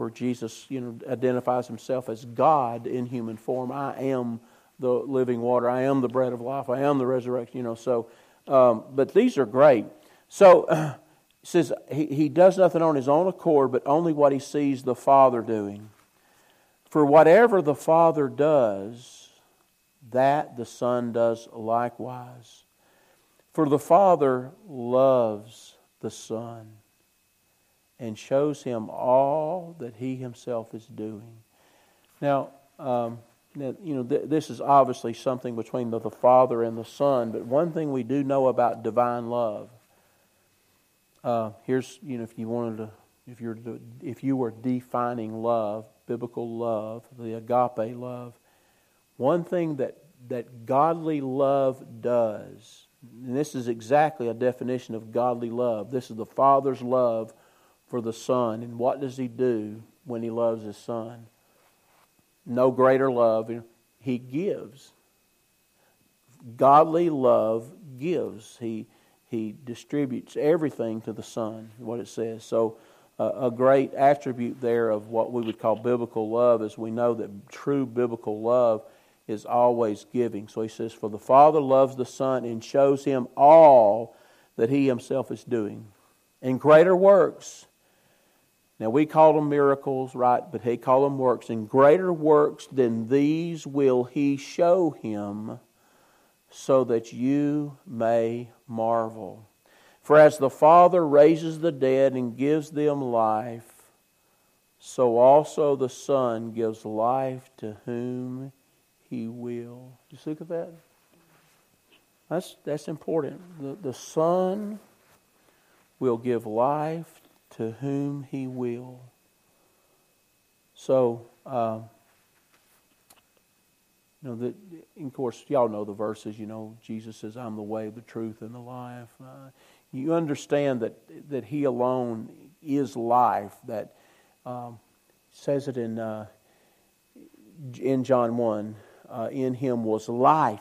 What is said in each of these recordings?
where Jesus, you know, identifies himself as God in human form. I am the living water. I am the bread of life. I am the resurrection. You know, so, um, but these are great. So, uh, says he, he does nothing on his own accord, but only what he sees the Father doing. For whatever the Father does, that the Son does likewise. For the Father loves the Son and shows him all that he himself is doing. Now, um, now you know, th- this is obviously something between the, the Father and the Son, but one thing we do know about divine love. Uh, here's, you know, if you wanted to, if you're, if you were defining love, biblical love, the agape love, one thing that that godly love does, and this is exactly a definition of godly love. This is the Father's love for the Son. And what does He do when He loves His Son? No greater love. He gives. Godly love gives. He, he distributes everything to the Son, what it says. So, a great attribute there of what we would call biblical love is we know that true biblical love is always giving. So he says, For the Father loves the Son and shows him all that he himself is doing. And greater works now, we call them miracles, right? But he called them works. And greater works than these will he show him, so that you may marvel. For as the Father raises the dead and gives them life, so also the Son gives life to whom he will. Just look at that. That's, that's important. The, the Son will give life to whom he will. So, uh, you know, that, of course, y'all know the verses. You know, Jesus says, "I'm the way, the truth, and the life." Uh, you understand that that He alone is life. That um, says it in uh, in John one. Uh, in Him was life.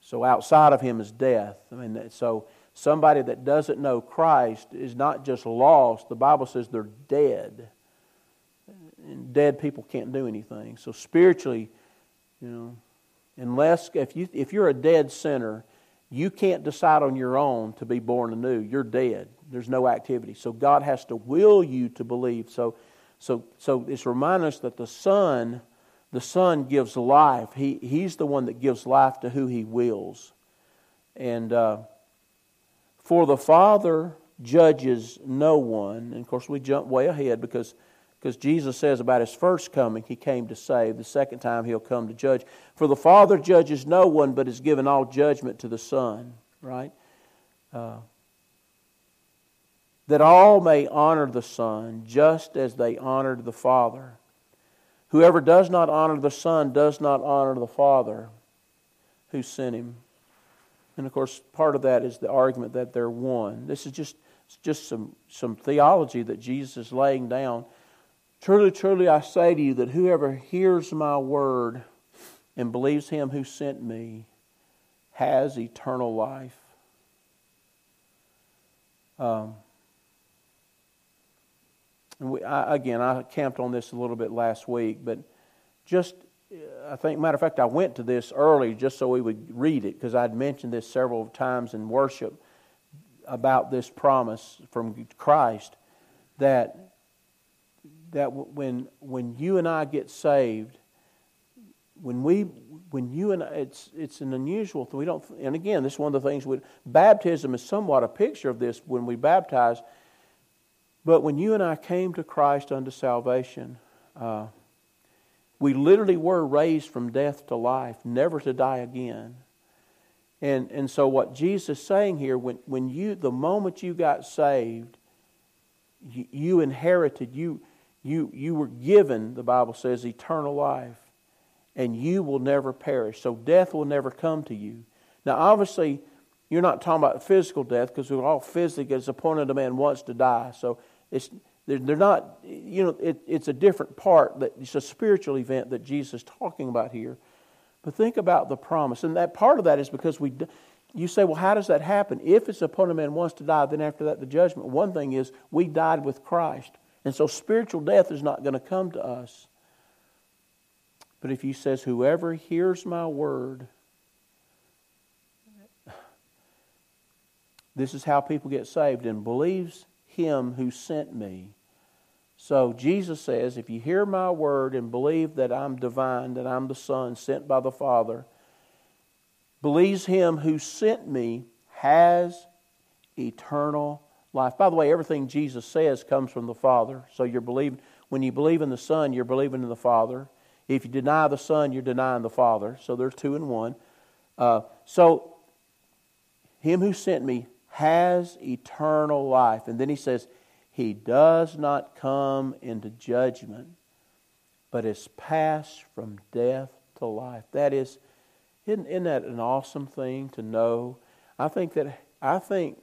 So outside of Him is death. I mean, so Somebody that doesn't know Christ is not just lost, the Bible says they're dead. And dead people can't do anything. So spiritually, you know, unless if you if you're a dead sinner, you can't decide on your own to be born anew. You're dead. There's no activity. So God has to will you to believe. So so so it's reminding us that the Son, the Son gives life. He He's the one that gives life to who He wills. And uh, for the Father judges no one. And of course, we jump way ahead because, because Jesus says about his first coming, he came to save. The second time, he'll come to judge. For the Father judges no one, but has given all judgment to the Son, right? Uh, that all may honor the Son just as they honored the Father. Whoever does not honor the Son does not honor the Father who sent him. And of course, part of that is the argument that they're one. This is just, just some, some theology that Jesus is laying down. Truly, truly, I say to you that whoever hears my word and believes him who sent me has eternal life. Um, we, I, again, I camped on this a little bit last week, but just I think, matter of fact, I went to this early just so we would read it because I'd mentioned this several times in worship about this promise from Christ that that when when you and I get saved, when we when you and I, it's it's an unusual thing. We don't, and again, this is one of the things. We, baptism is somewhat a picture of this when we baptize. But when you and I came to Christ unto salvation. Uh, we literally were raised from death to life, never to die again. And, and so, what Jesus is saying here, when, when you, the moment you got saved, you, you inherited, you, you, you were given, the Bible says, eternal life, and you will never perish. So, death will never come to you. Now, obviously, you're not talking about physical death because we're all physically, as appointed a man wants to die. So, it's, they're, they're not, you know, it, it's a different part. That it's a spiritual event that Jesus is talking about here. But think about the promise. And that part of that is because we, you say, well, how does that happen? If it's upon a man wants to die, then after that the judgment. One thing is we died with Christ. And so spiritual death is not going to come to us. But if he says, Whoever hears my word, this is how people get saved and believes him who sent me. So Jesus says, If you hear my word and believe that I'm divine, that I'm the Son sent by the Father, believes him who sent me, has eternal life. By the way, everything Jesus says comes from the Father. So you're believing when you believe in the Son, you're believing in the Father. If you deny the Son, you're denying the Father. So there's two in one. Uh, so, him who sent me has eternal life. And then he says, He does not come into judgment, but is passed from death to life. That is, isn't, isn't that an awesome thing to know? I think that, I think,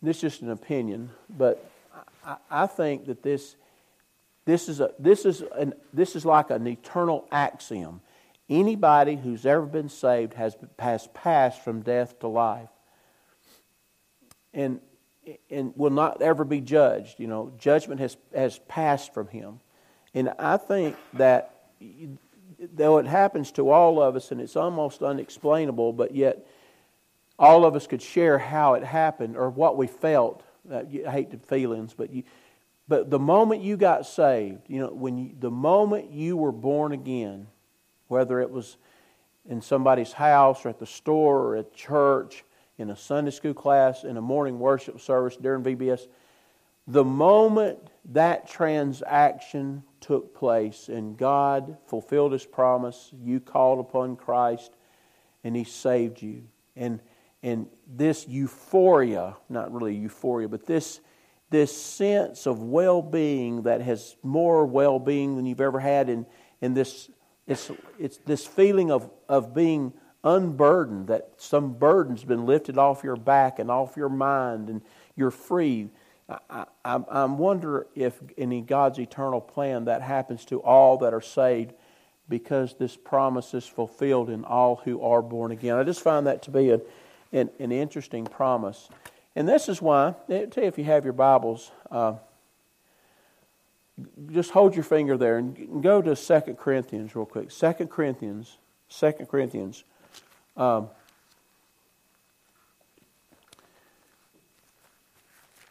this is just an opinion, but I, I think that this this is, a, this, is an, this is like an eternal axiom. Anybody who's ever been saved has, has passed from death to life and, and will not ever be judged. You know, judgment has, has passed from him. And I think that though it happens to all of us and it's almost unexplainable, but yet all of us could share how it happened or what we felt. I hate the feelings, but you, but the moment you got saved, you know, when you, the moment you were born again, whether it was in somebody's house or at the store or at church, in a Sunday school class, in a morning worship service during VBS, the moment that transaction took place and God fulfilled His promise, you called upon Christ and He saved you. And, and this euphoria, not really euphoria, but this this sense of well being that has more well being than you've ever had, and, and this, it's, it's this feeling of, of being unburdened, that some burden's been lifted off your back and off your mind, and you're free. I, I, I wonder if in God's eternal plan that happens to all that are saved because this promise is fulfilled in all who are born again. I just find that to be a, an, an interesting promise. And this is why, I'll tell you if you have your Bibles, uh, just hold your finger there and go to 2 Corinthians real quick. 2 Corinthians, 2 Corinthians. Um,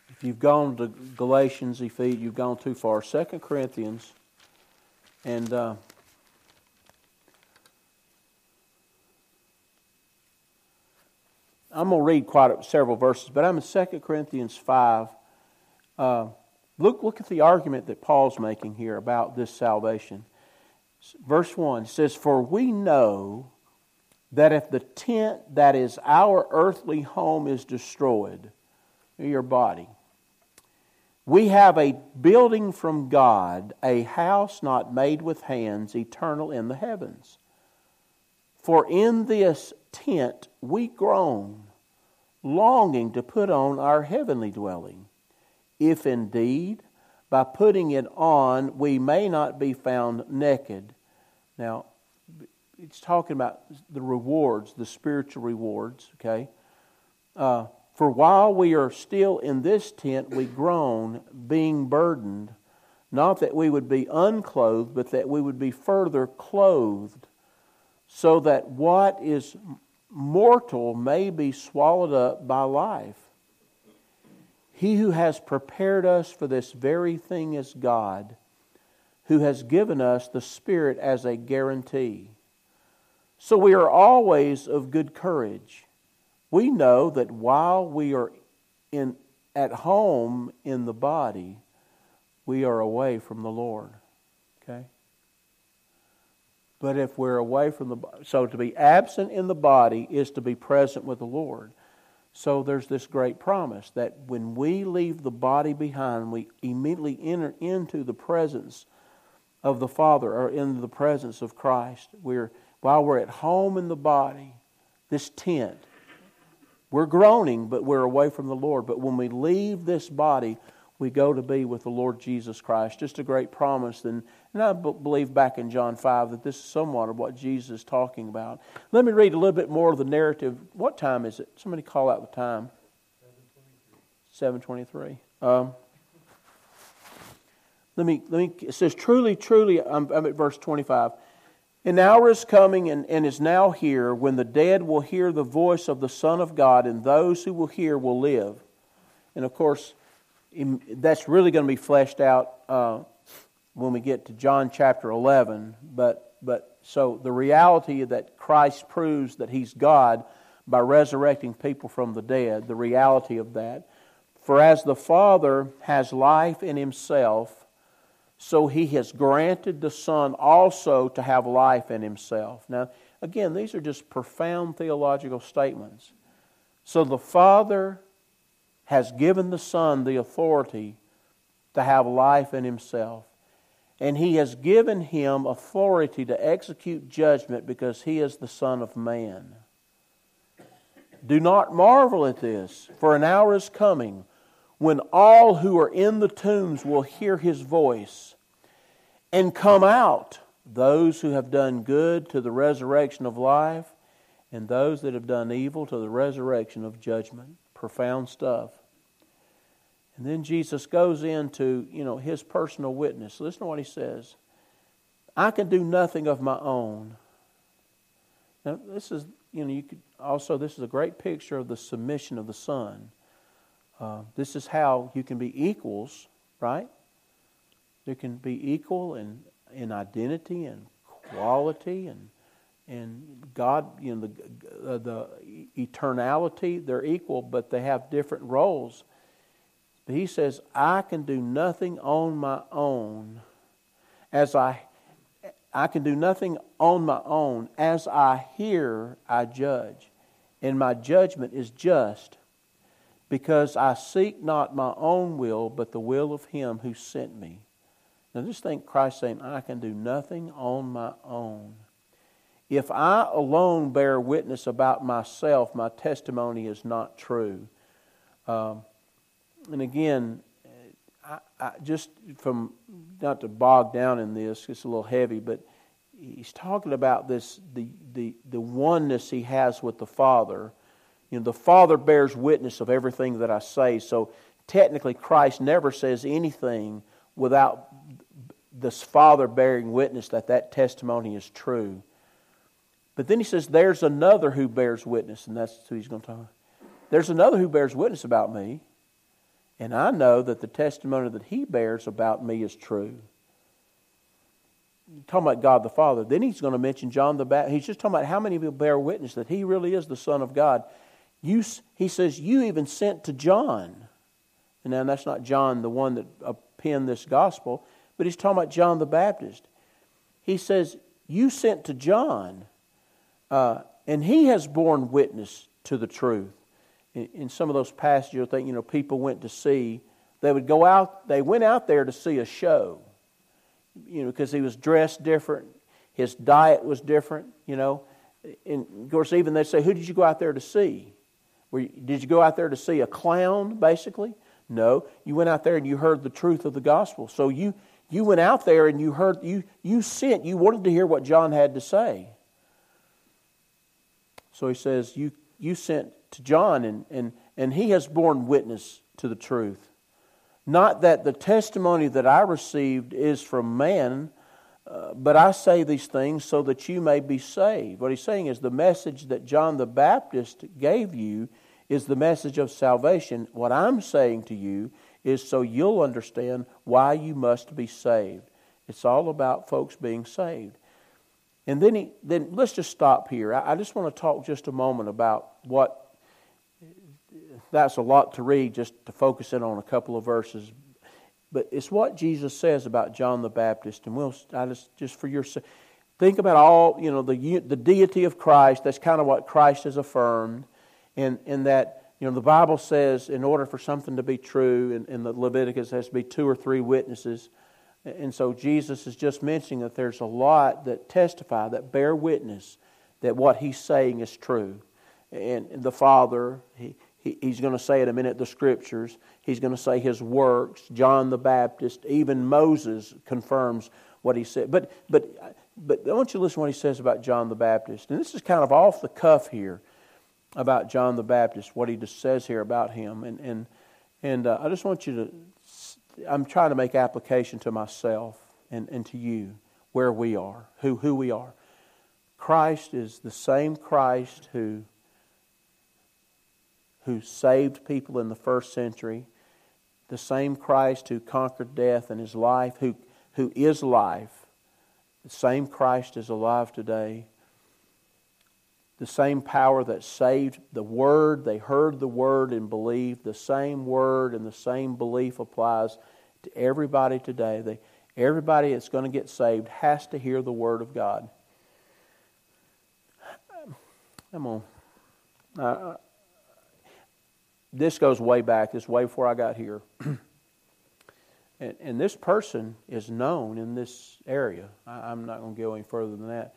if you've gone to Galatians, Ephesians, you've gone too far. 2 Corinthians, and uh, I'm going to read quite a, several verses, but I'm in 2 Corinthians 5. Uh, look, look at the argument that Paul's making here about this salvation. Verse 1 says, For we know that if the tent that is our earthly home is destroyed, your body, we have a building from God, a house not made with hands, eternal in the heavens. For in this tent we groan longing to put on our heavenly dwelling, if indeed by putting it on we may not be found naked. Now, it's talking about the rewards, the spiritual rewards, okay? Uh, for while we are still in this tent, we groan, being burdened, not that we would be unclothed, but that we would be further clothed, so that what is mortal may be swallowed up by life. He who has prepared us for this very thing is God, who has given us the Spirit as a guarantee. So we are always of good courage. We know that while we are in, at home in the body, we are away from the Lord. Okay? But if we're away from the so to be absent in the body is to be present with the Lord. So there's this great promise that when we leave the body behind, we immediately enter into the presence of the Father or into the presence of Christ. We're while we're at home in the body, this tent, we're groaning, but we're away from the Lord. But when we leave this body, we go to be with the Lord Jesus Christ. Just a great promise. And, and I b- believe back in John 5 that this is somewhat of what Jesus is talking about. Let me read a little bit more of the narrative. What time is it? Somebody call out the time. 723. Um, let me, let me, it says, truly, truly, I'm, I'm at verse 25. An hour is coming and, and is now here when the dead will hear the voice of the Son of God, and those who will hear will live. And of course, that's really going to be fleshed out uh, when we get to John chapter 11. But, but so the reality that Christ proves that he's God by resurrecting people from the dead, the reality of that. For as the Father has life in himself, so he has granted the Son also to have life in himself. Now, again, these are just profound theological statements. So the Father has given the Son the authority to have life in himself. And he has given him authority to execute judgment because he is the Son of Man. Do not marvel at this, for an hour is coming when all who are in the tombs will hear his voice and come out, those who have done good to the resurrection of life, and those that have done evil to the resurrection of judgment. Profound stuff. And then Jesus goes into, you know, his personal witness. Listen to what he says. I can do nothing of my own. Now, this is, you know, you could also, this is a great picture of the submission of the Son. Uh, this is how you can be equals, right? You can be equal in, in identity and quality and and God, you know, the, uh, the eternality, they're equal, but they have different roles. But he says, I can do nothing on my own as I I can do nothing on my own. As I hear, I judge. And my judgment is just because I seek not my own will, but the will of him who sent me. Now just think Christ saying, I can do nothing on my own. If I alone bear witness about myself, my testimony is not true. Um, and again, I, I just from not to bog down in this, it's a little heavy, but he's talking about this the, the, the oneness he has with the Father. You know, the Father bears witness of everything that I say. So technically, Christ never says anything without this Father bearing witness that that testimony is true. But then he says, There's another who bears witness, and that's who he's going to talk about. There's another who bears witness about me, and I know that the testimony that he bears about me is true talking about God the Father. Then he's going to mention John the Baptist. He's just talking about how many people bear witness that he really is the Son of God. You, he says, You even sent to John. And now that's not John, the one that penned this gospel, but he's talking about John the Baptist. He says, You sent to John, uh, and he has borne witness to the truth. In, in some of those passages, I think, you know, people went to see, they would go out, they went out there to see a show you know, because he was dressed different, his diet was different, you know. And of course, even they say, Who did you go out there to see? You, did you go out there to see a clown, basically? No. You went out there and you heard the truth of the gospel. So you, you went out there and you heard, you, you sent, you wanted to hear what John had to say. So he says, You, you sent to John, and, and, and he has borne witness to the truth. Not that the testimony that I received is from man, uh, but I say these things so that you may be saved. What he's saying is the message that John the Baptist gave you is the message of salvation. What I'm saying to you is so you'll understand why you must be saved. It's all about folks being saved. And then, he, then let's just stop here. I, I just want to talk just a moment about what that's a lot to read just to focus in on a couple of verses. But it's what Jesus says about John the Baptist, and we'll I just just for your sake, think about all you know the the deity of Christ. That's kind of what Christ has affirmed, and in that you know the Bible says in order for something to be true, in, in the Leviticus has to be two or three witnesses. And so Jesus is just mentioning that there's a lot that testify, that bear witness that what he's saying is true. And the Father, he, he's going to say in a minute the scriptures. He's going to say his works. John the Baptist, even Moses confirms what he said. But, but, but I want you to listen to what he says about John the Baptist. And this is kind of off the cuff here about John the Baptist, what he just says here about him. And, and, and uh, I just want you to I'm trying to make application to myself and, and to you where we are, who, who we are. Christ is the same Christ who, who saved people in the first century, the same Christ who conquered death in his life, who, who is life. The same Christ is alive today. The same power that saved the Word, they heard the Word and believed. The same Word and the same belief applies to everybody today. They, everybody that's going to get saved has to hear the Word of God. Come on. Uh, this goes way back. This way before I got here. and, and, this person is known in this area. I, I'm not going to go any further than that.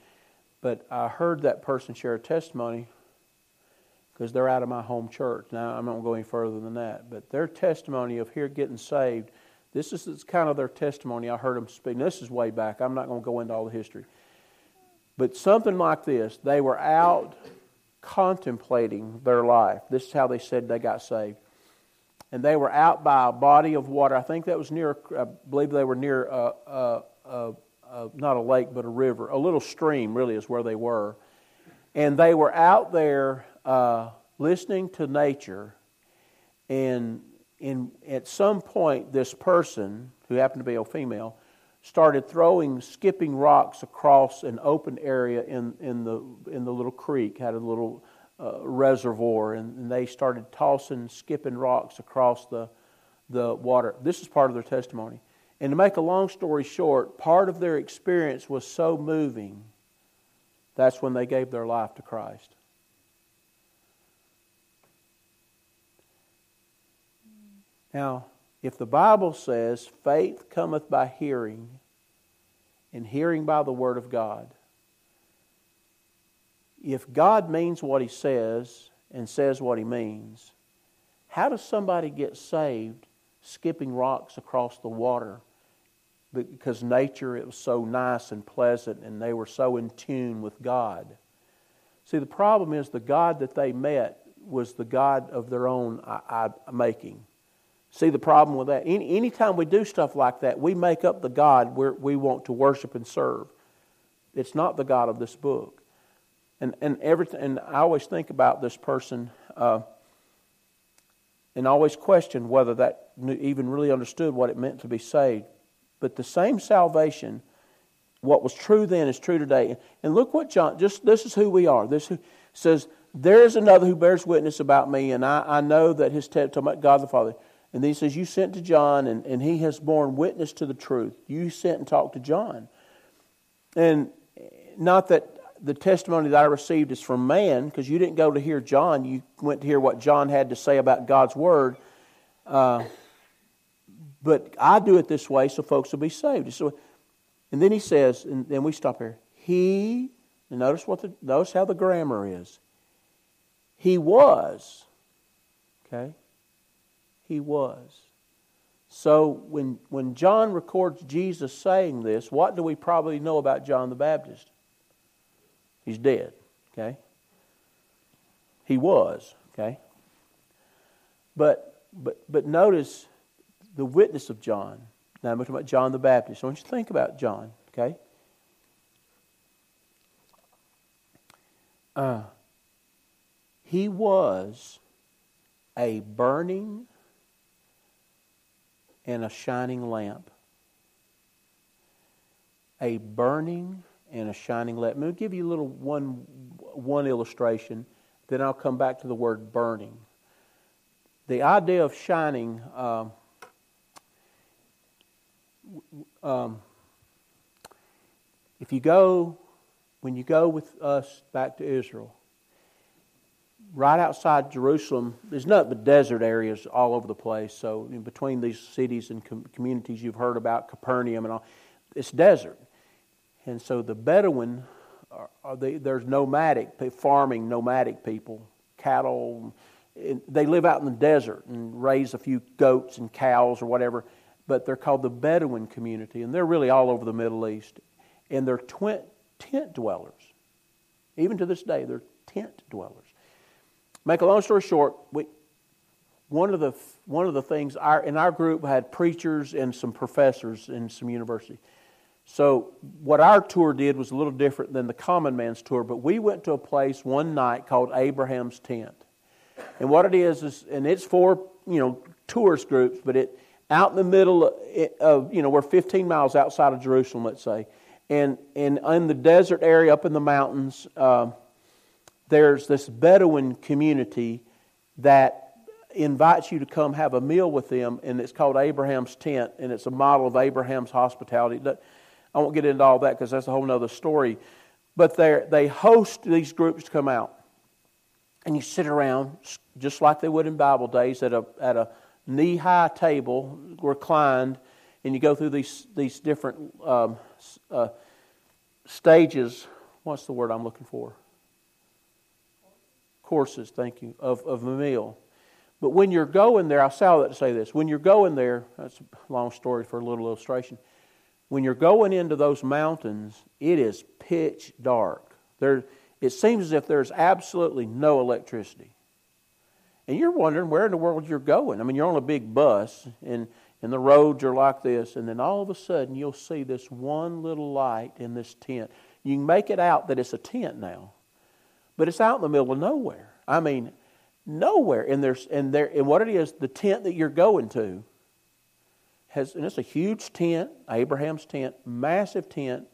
But I heard that person share a testimony because they're out of my home church. Now, I'm not going to go any further than that. But their testimony of here getting saved, this is kind of their testimony. I heard them speak. This is way back. I'm not going to go into all the history. But something like this they were out contemplating their life. This is how they said they got saved. And they were out by a body of water. I think that was near, I believe they were near a, a, a, not a lake, but a river. A little stream, really, is where they were. And they were out there uh, listening to nature. And in, at some point, this person, who happened to be a female, started throwing, skipping rocks across an open area in, in, the, in the little creek, had a little uh, reservoir, and, and, they started tossing, skipping rocks across the, the water. This is part of their testimony. And to make a long story short, part of their experience was so moving, that's when they gave their life to Christ. Now, if the Bible says faith cometh by hearing, and hearing by the Word of God, if God means what He says and says what He means, how does somebody get saved skipping rocks across the water? Because nature, it was so nice and pleasant, and they were so in tune with God. See, the problem is the God that they met was the God of their own making. See the problem with that? Any, anytime we do stuff like that, we make up the God we want to worship and serve. It's not the God of this book. And, and, everything, and I always think about this person uh, and always question whether that even really understood what it meant to be saved. But the same salvation, what was true then is true today. And look what John, just this is who we are. This who, says, There is another who bears witness about me, and I, I know that his, talking about God the Father. And then he says, You sent to John, and, and he has borne witness to the truth. You sent and talked to John. And not that the testimony that I received is from man, because you didn't go to hear John. You went to hear what John had to say about God's Word. Uh, but I do it this way so folks will be saved. So, and then he says, and then we stop here. He, notice what the, notice how the grammar is. He was, okay, he was. So when, when John records Jesus saying this, what do we probably know about John the Baptist? He's dead, okay? He was, okay? But, but, but notice the witness of John. Now I'm talking about John the Baptist. I want you to think about John, okay? Uh, he was a burning and a shining lamp. A burning and a shining lamp. Me give you a little one, one illustration, then I'll come back to the word burning. The idea of shining, um, um, if you go, when you go with us back to Israel, right outside Jerusalem, there's nothing but desert areas all over the place. So, in between these cities and com- communities you've heard about, Capernaum and all, it's desert. And so the Bedouin, are, are they, there's nomadic, farming nomadic people, cattle. They live out in the desert and raise a few goats and cows or whatever, but they're called the Bedouin community, and they're really all over the Middle East. And they're twin, tent dwellers. Even to this day, they're tent dwellers. Make a long story short, we, one of the one of the things our in our group had preachers and some professors in some university. So what our tour did was a little different than the common man's tour, but we went to a place one night called Abraham's Tent. And what it is is and it's for, you know, tourist groups, but it out in the middle of, you know, we're 15 miles outside of Jerusalem, let's say. And, and in the desert area up in the mountains, uh, there's this Bedouin community that invites you to come have a meal with them, and it's called Abraham's Tent, and it's a model of Abraham's hospitality. I won't get into all that because that's a whole other story. But they host these groups to come out. And you sit around, just like they would in Bible days, at a, at a knee high table, reclined, and you go through these, these different um, uh, stages. What's the word I'm looking for? Courses, thank you, of, of a meal. But when you're going there, I'll say that to say this. When you're going there, that's a long story for a little illustration. When you're going into those mountains, it is pitch dark. There, it seems as if there's absolutely no electricity. And you're wondering where in the world you're going. I mean, you're on a big bus, and, and the roads are like this, and then all of a sudden you'll see this one little light in this tent. You can make it out that it's a tent now, but it's out in the middle of nowhere. I mean, nowhere. And there's and there and what it is, the tent that you're going to has and it's a huge tent, Abraham's tent, massive tent,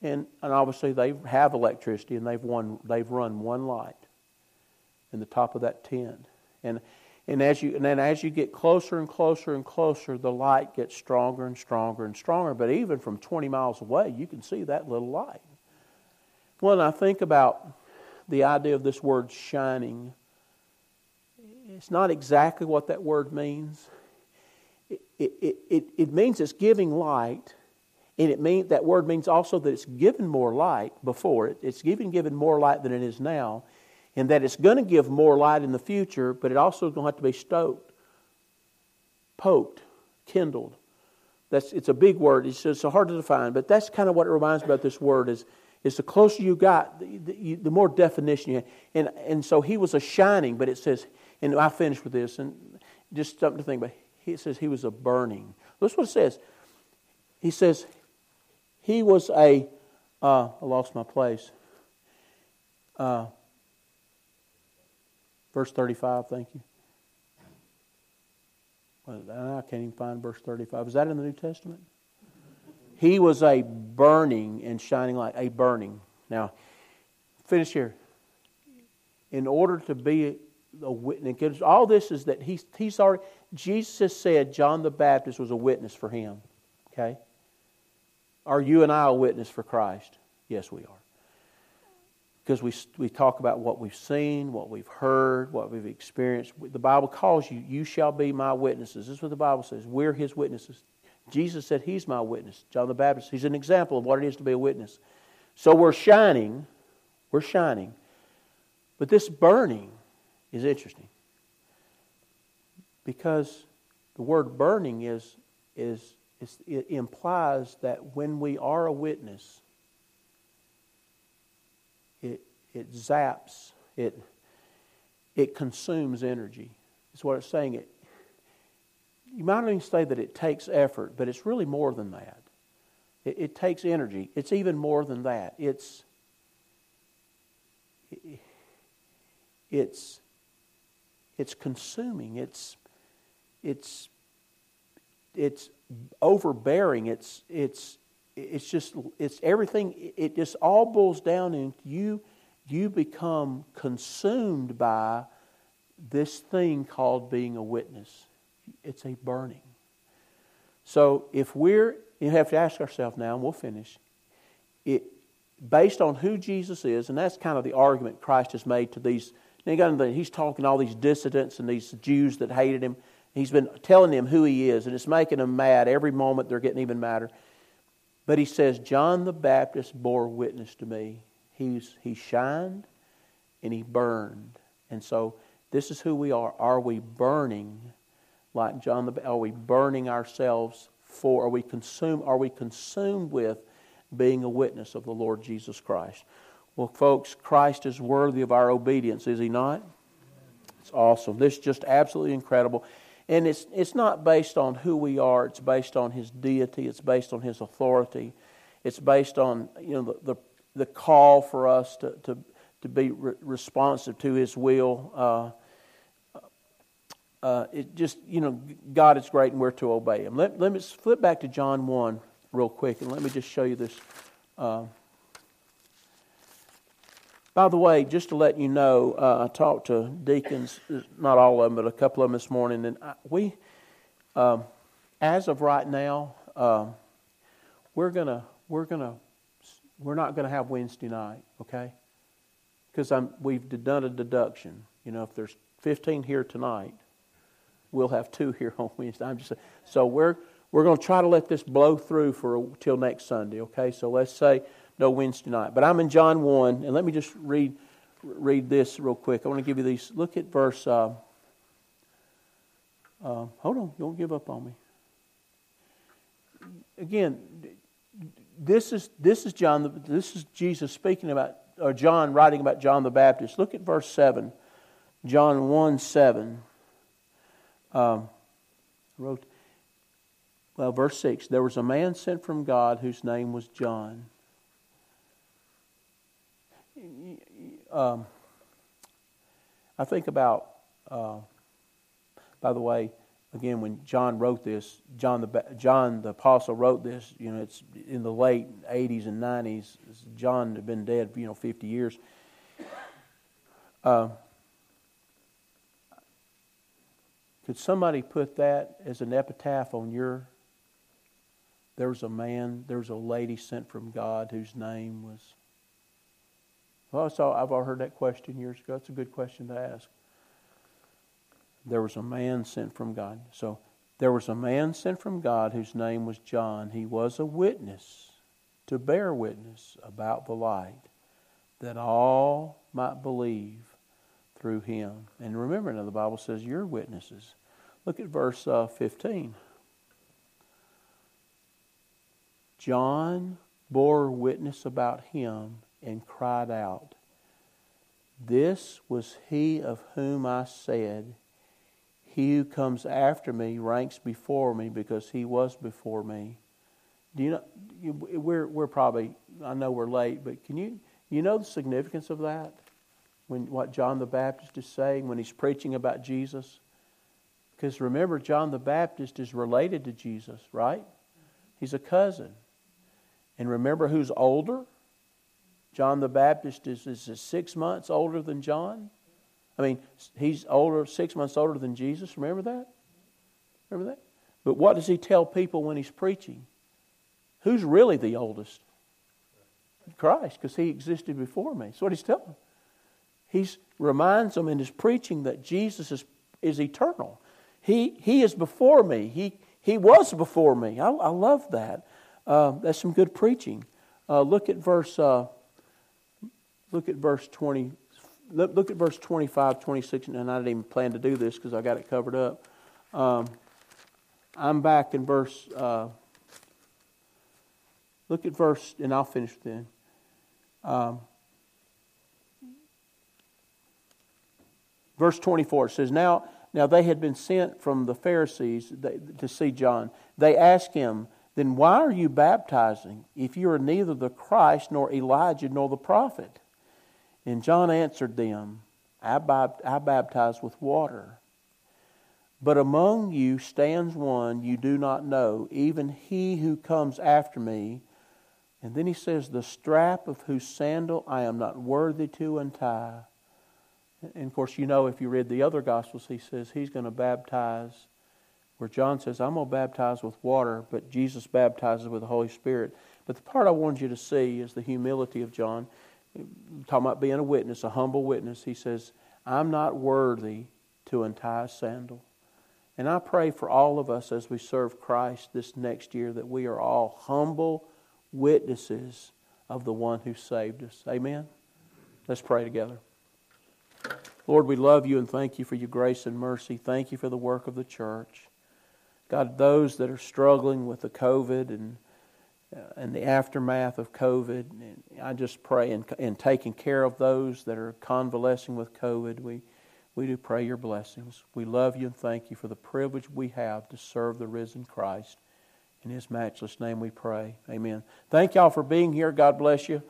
and, and obviously they have electricity and they've won they've run one light in the top of that tent. And and as you and then as you get closer and closer and closer, the light gets stronger and stronger and stronger. But even from 20 miles away, you can see that little light. When I think about the idea of this word shining, it's not exactly what that word means. It, it, it, it means it's giving light, and it mean, that word means also that it's given more light before it. It's given, given more light than it is now, and that it's going to give more light in the future, but it also is going to have to be stoked, poked, kindled. That's, it's a big word. It's so hard to define, but that's kind of what it reminds me about this word is, is the closer you got, the, the, the more definition you have. And, and so he was a shining, but it says and I finish with this, and just something to think about. He says he was a burning. That's what it says. He says he was a. Uh, I lost my place. Uh, verse 35, thank you. I can't even find verse 35. Is that in the New Testament? He was a burning and shining light, a burning. Now, finish here. In order to be a witness. All this is that he's, he's already, Jesus said John the Baptist was a witness for him. Okay? Are you and I a witness for Christ? Yes, we are. Because we, we talk about what we've seen, what we've heard, what we've experienced. The Bible calls you, you shall be my witnesses. This is what the Bible says. We're his witnesses. Jesus said he's my witness. John the Baptist, he's an example of what it is to be a witness. So we're shining. We're shining. But this burning, is interesting because the word burning is, is, is, it implies that when we are a witness, it, it zaps, it, it consumes energy. That's what it's saying. It, you might even say that it takes effort, but it's really more than that. It, it takes energy. It's even more than that. It's, it's it's consuming. It's it's it's overbearing. It's it's it's just it's everything. It just all boils down into you. You become consumed by this thing called being a witness. It's a burning. So if we're, you have to ask ourselves now, and we'll finish. It based on who Jesus is, and that's kind of the argument Christ has made to these he's talking to all these dissidents and these Jews that hated him. He's been telling them who he is, and it's making them mad. Every moment they're getting even madder. But he says, John the Baptist bore witness to me. He's, he shined and he burned. And so this is who we are. Are we burning like John the Are we burning ourselves for? Are we consumed? Are we consumed with being a witness of the Lord Jesus Christ? Well, folks, Christ is worthy of our obedience, is he not? It's awesome. This is just absolutely incredible. And it's, it's not based on who we are, it's based on His deity, it's based on His authority, it's based on you know, the, the, the call for us to, to, to be re- responsive to His will. Uh, uh, it just, you know, God is great and we're to obey Him. Let, let me flip back to John 1 real quick and let me just show you this. Uh, by the way, just to let you know, uh, I talked to deacons, not all of them, but a couple of them this morning, and I, we, um, as of right now, um, we're gonna we're gonna we're not gonna have Wednesday night, okay? Because we've done a deduction. You know, if there's 15 here tonight, we'll have two here on Wednesday. I'm just so we're we're going to try to let this blow through for till next Sunday. Okay, so let's say no Wednesday night. But I'm in John 1, and let me just read, read this real quick. I want to give you these. Look at verse. Uh, uh, hold on, don't give up on me. Again, this is this is John. This is Jesus speaking about, or John writing about John the Baptist. Look at verse seven, John one seven. Um, wrote, well, verse six. There was a man sent from God whose name was John. um, I think about, uh, by the way, again, when John wrote this, John the, John the Apostle wrote this, you know, it's in the late 80s and 90s. John had been dead, you know, 50 years. Uh, could somebody put that as an epitaph on your? There was a man, there was a lady sent from God whose name was well, so I've all heard that question years ago. It's a good question to ask. There was a man sent from God. So there was a man sent from God whose name was John. He was a witness to bear witness about the light, that all might believe through him. And remember now, the Bible says you're witnesses. Look at verse uh, 15. John bore witness about him and cried out, This was he of whom I said, He who comes after me ranks before me because he was before me. Do you know? We're, we're probably, I know we're late, but can you, you know the significance of that? When what John the Baptist is saying when he's preaching about Jesus? Because remember, John the Baptist is related to Jesus, right? He's a cousin. And remember who's older? John the Baptist is, is six months older than John. I mean, he's older, six months older than Jesus. Remember that? Remember that? But what does he tell people when he's preaching? Who's really the oldest? Christ, because he existed before me. That's what he's telling. He reminds them in his preaching that Jesus is, is eternal. He, he is before me. He, he was before me. I, I love that. Uh, that's some good preaching. Uh, look at verse uh, Look at verse 20. Look at verse 25, 26, and I didn't even plan to do this because I got it covered up. Um, I'm back in verse. Uh, look at verse, and I'll finish then. Um, verse 24 says, Now, now they had been sent from the Pharisees to see John. They asked him, Then why are you baptizing if you are neither the Christ, nor Elijah, nor the prophet? And John answered them, I, baptize with water. But among you stands one you do not know, even he who comes after me. And then he says, The strap of whose sandal I am not worthy to untie. And of course, you know, if you read the other Gospels, he says he's going to baptize, where John says, I'm going to baptize with water, but Jesus baptizes with the Holy Spirit. But the part I wanted you to see is the humility of John talking about being a witness, a humble witness, he says, I'm not worthy to untie a sandal. And I pray for all of us as we serve Christ this next year that we are all humble witnesses of the one who saved us. Amen? Let's pray together. Lord, we love you and thank you for your grace and mercy. Thank you for the work of the church. God, those that are struggling with the COVID and uh, and the aftermath of COVID. And I just pray in, in taking care of those that are convalescing with COVID. We, We do pray your blessings. We love you and thank you for the privilege we have to serve the risen Christ. In his matchless name we pray. Amen. Thank y'all for being here. God bless you.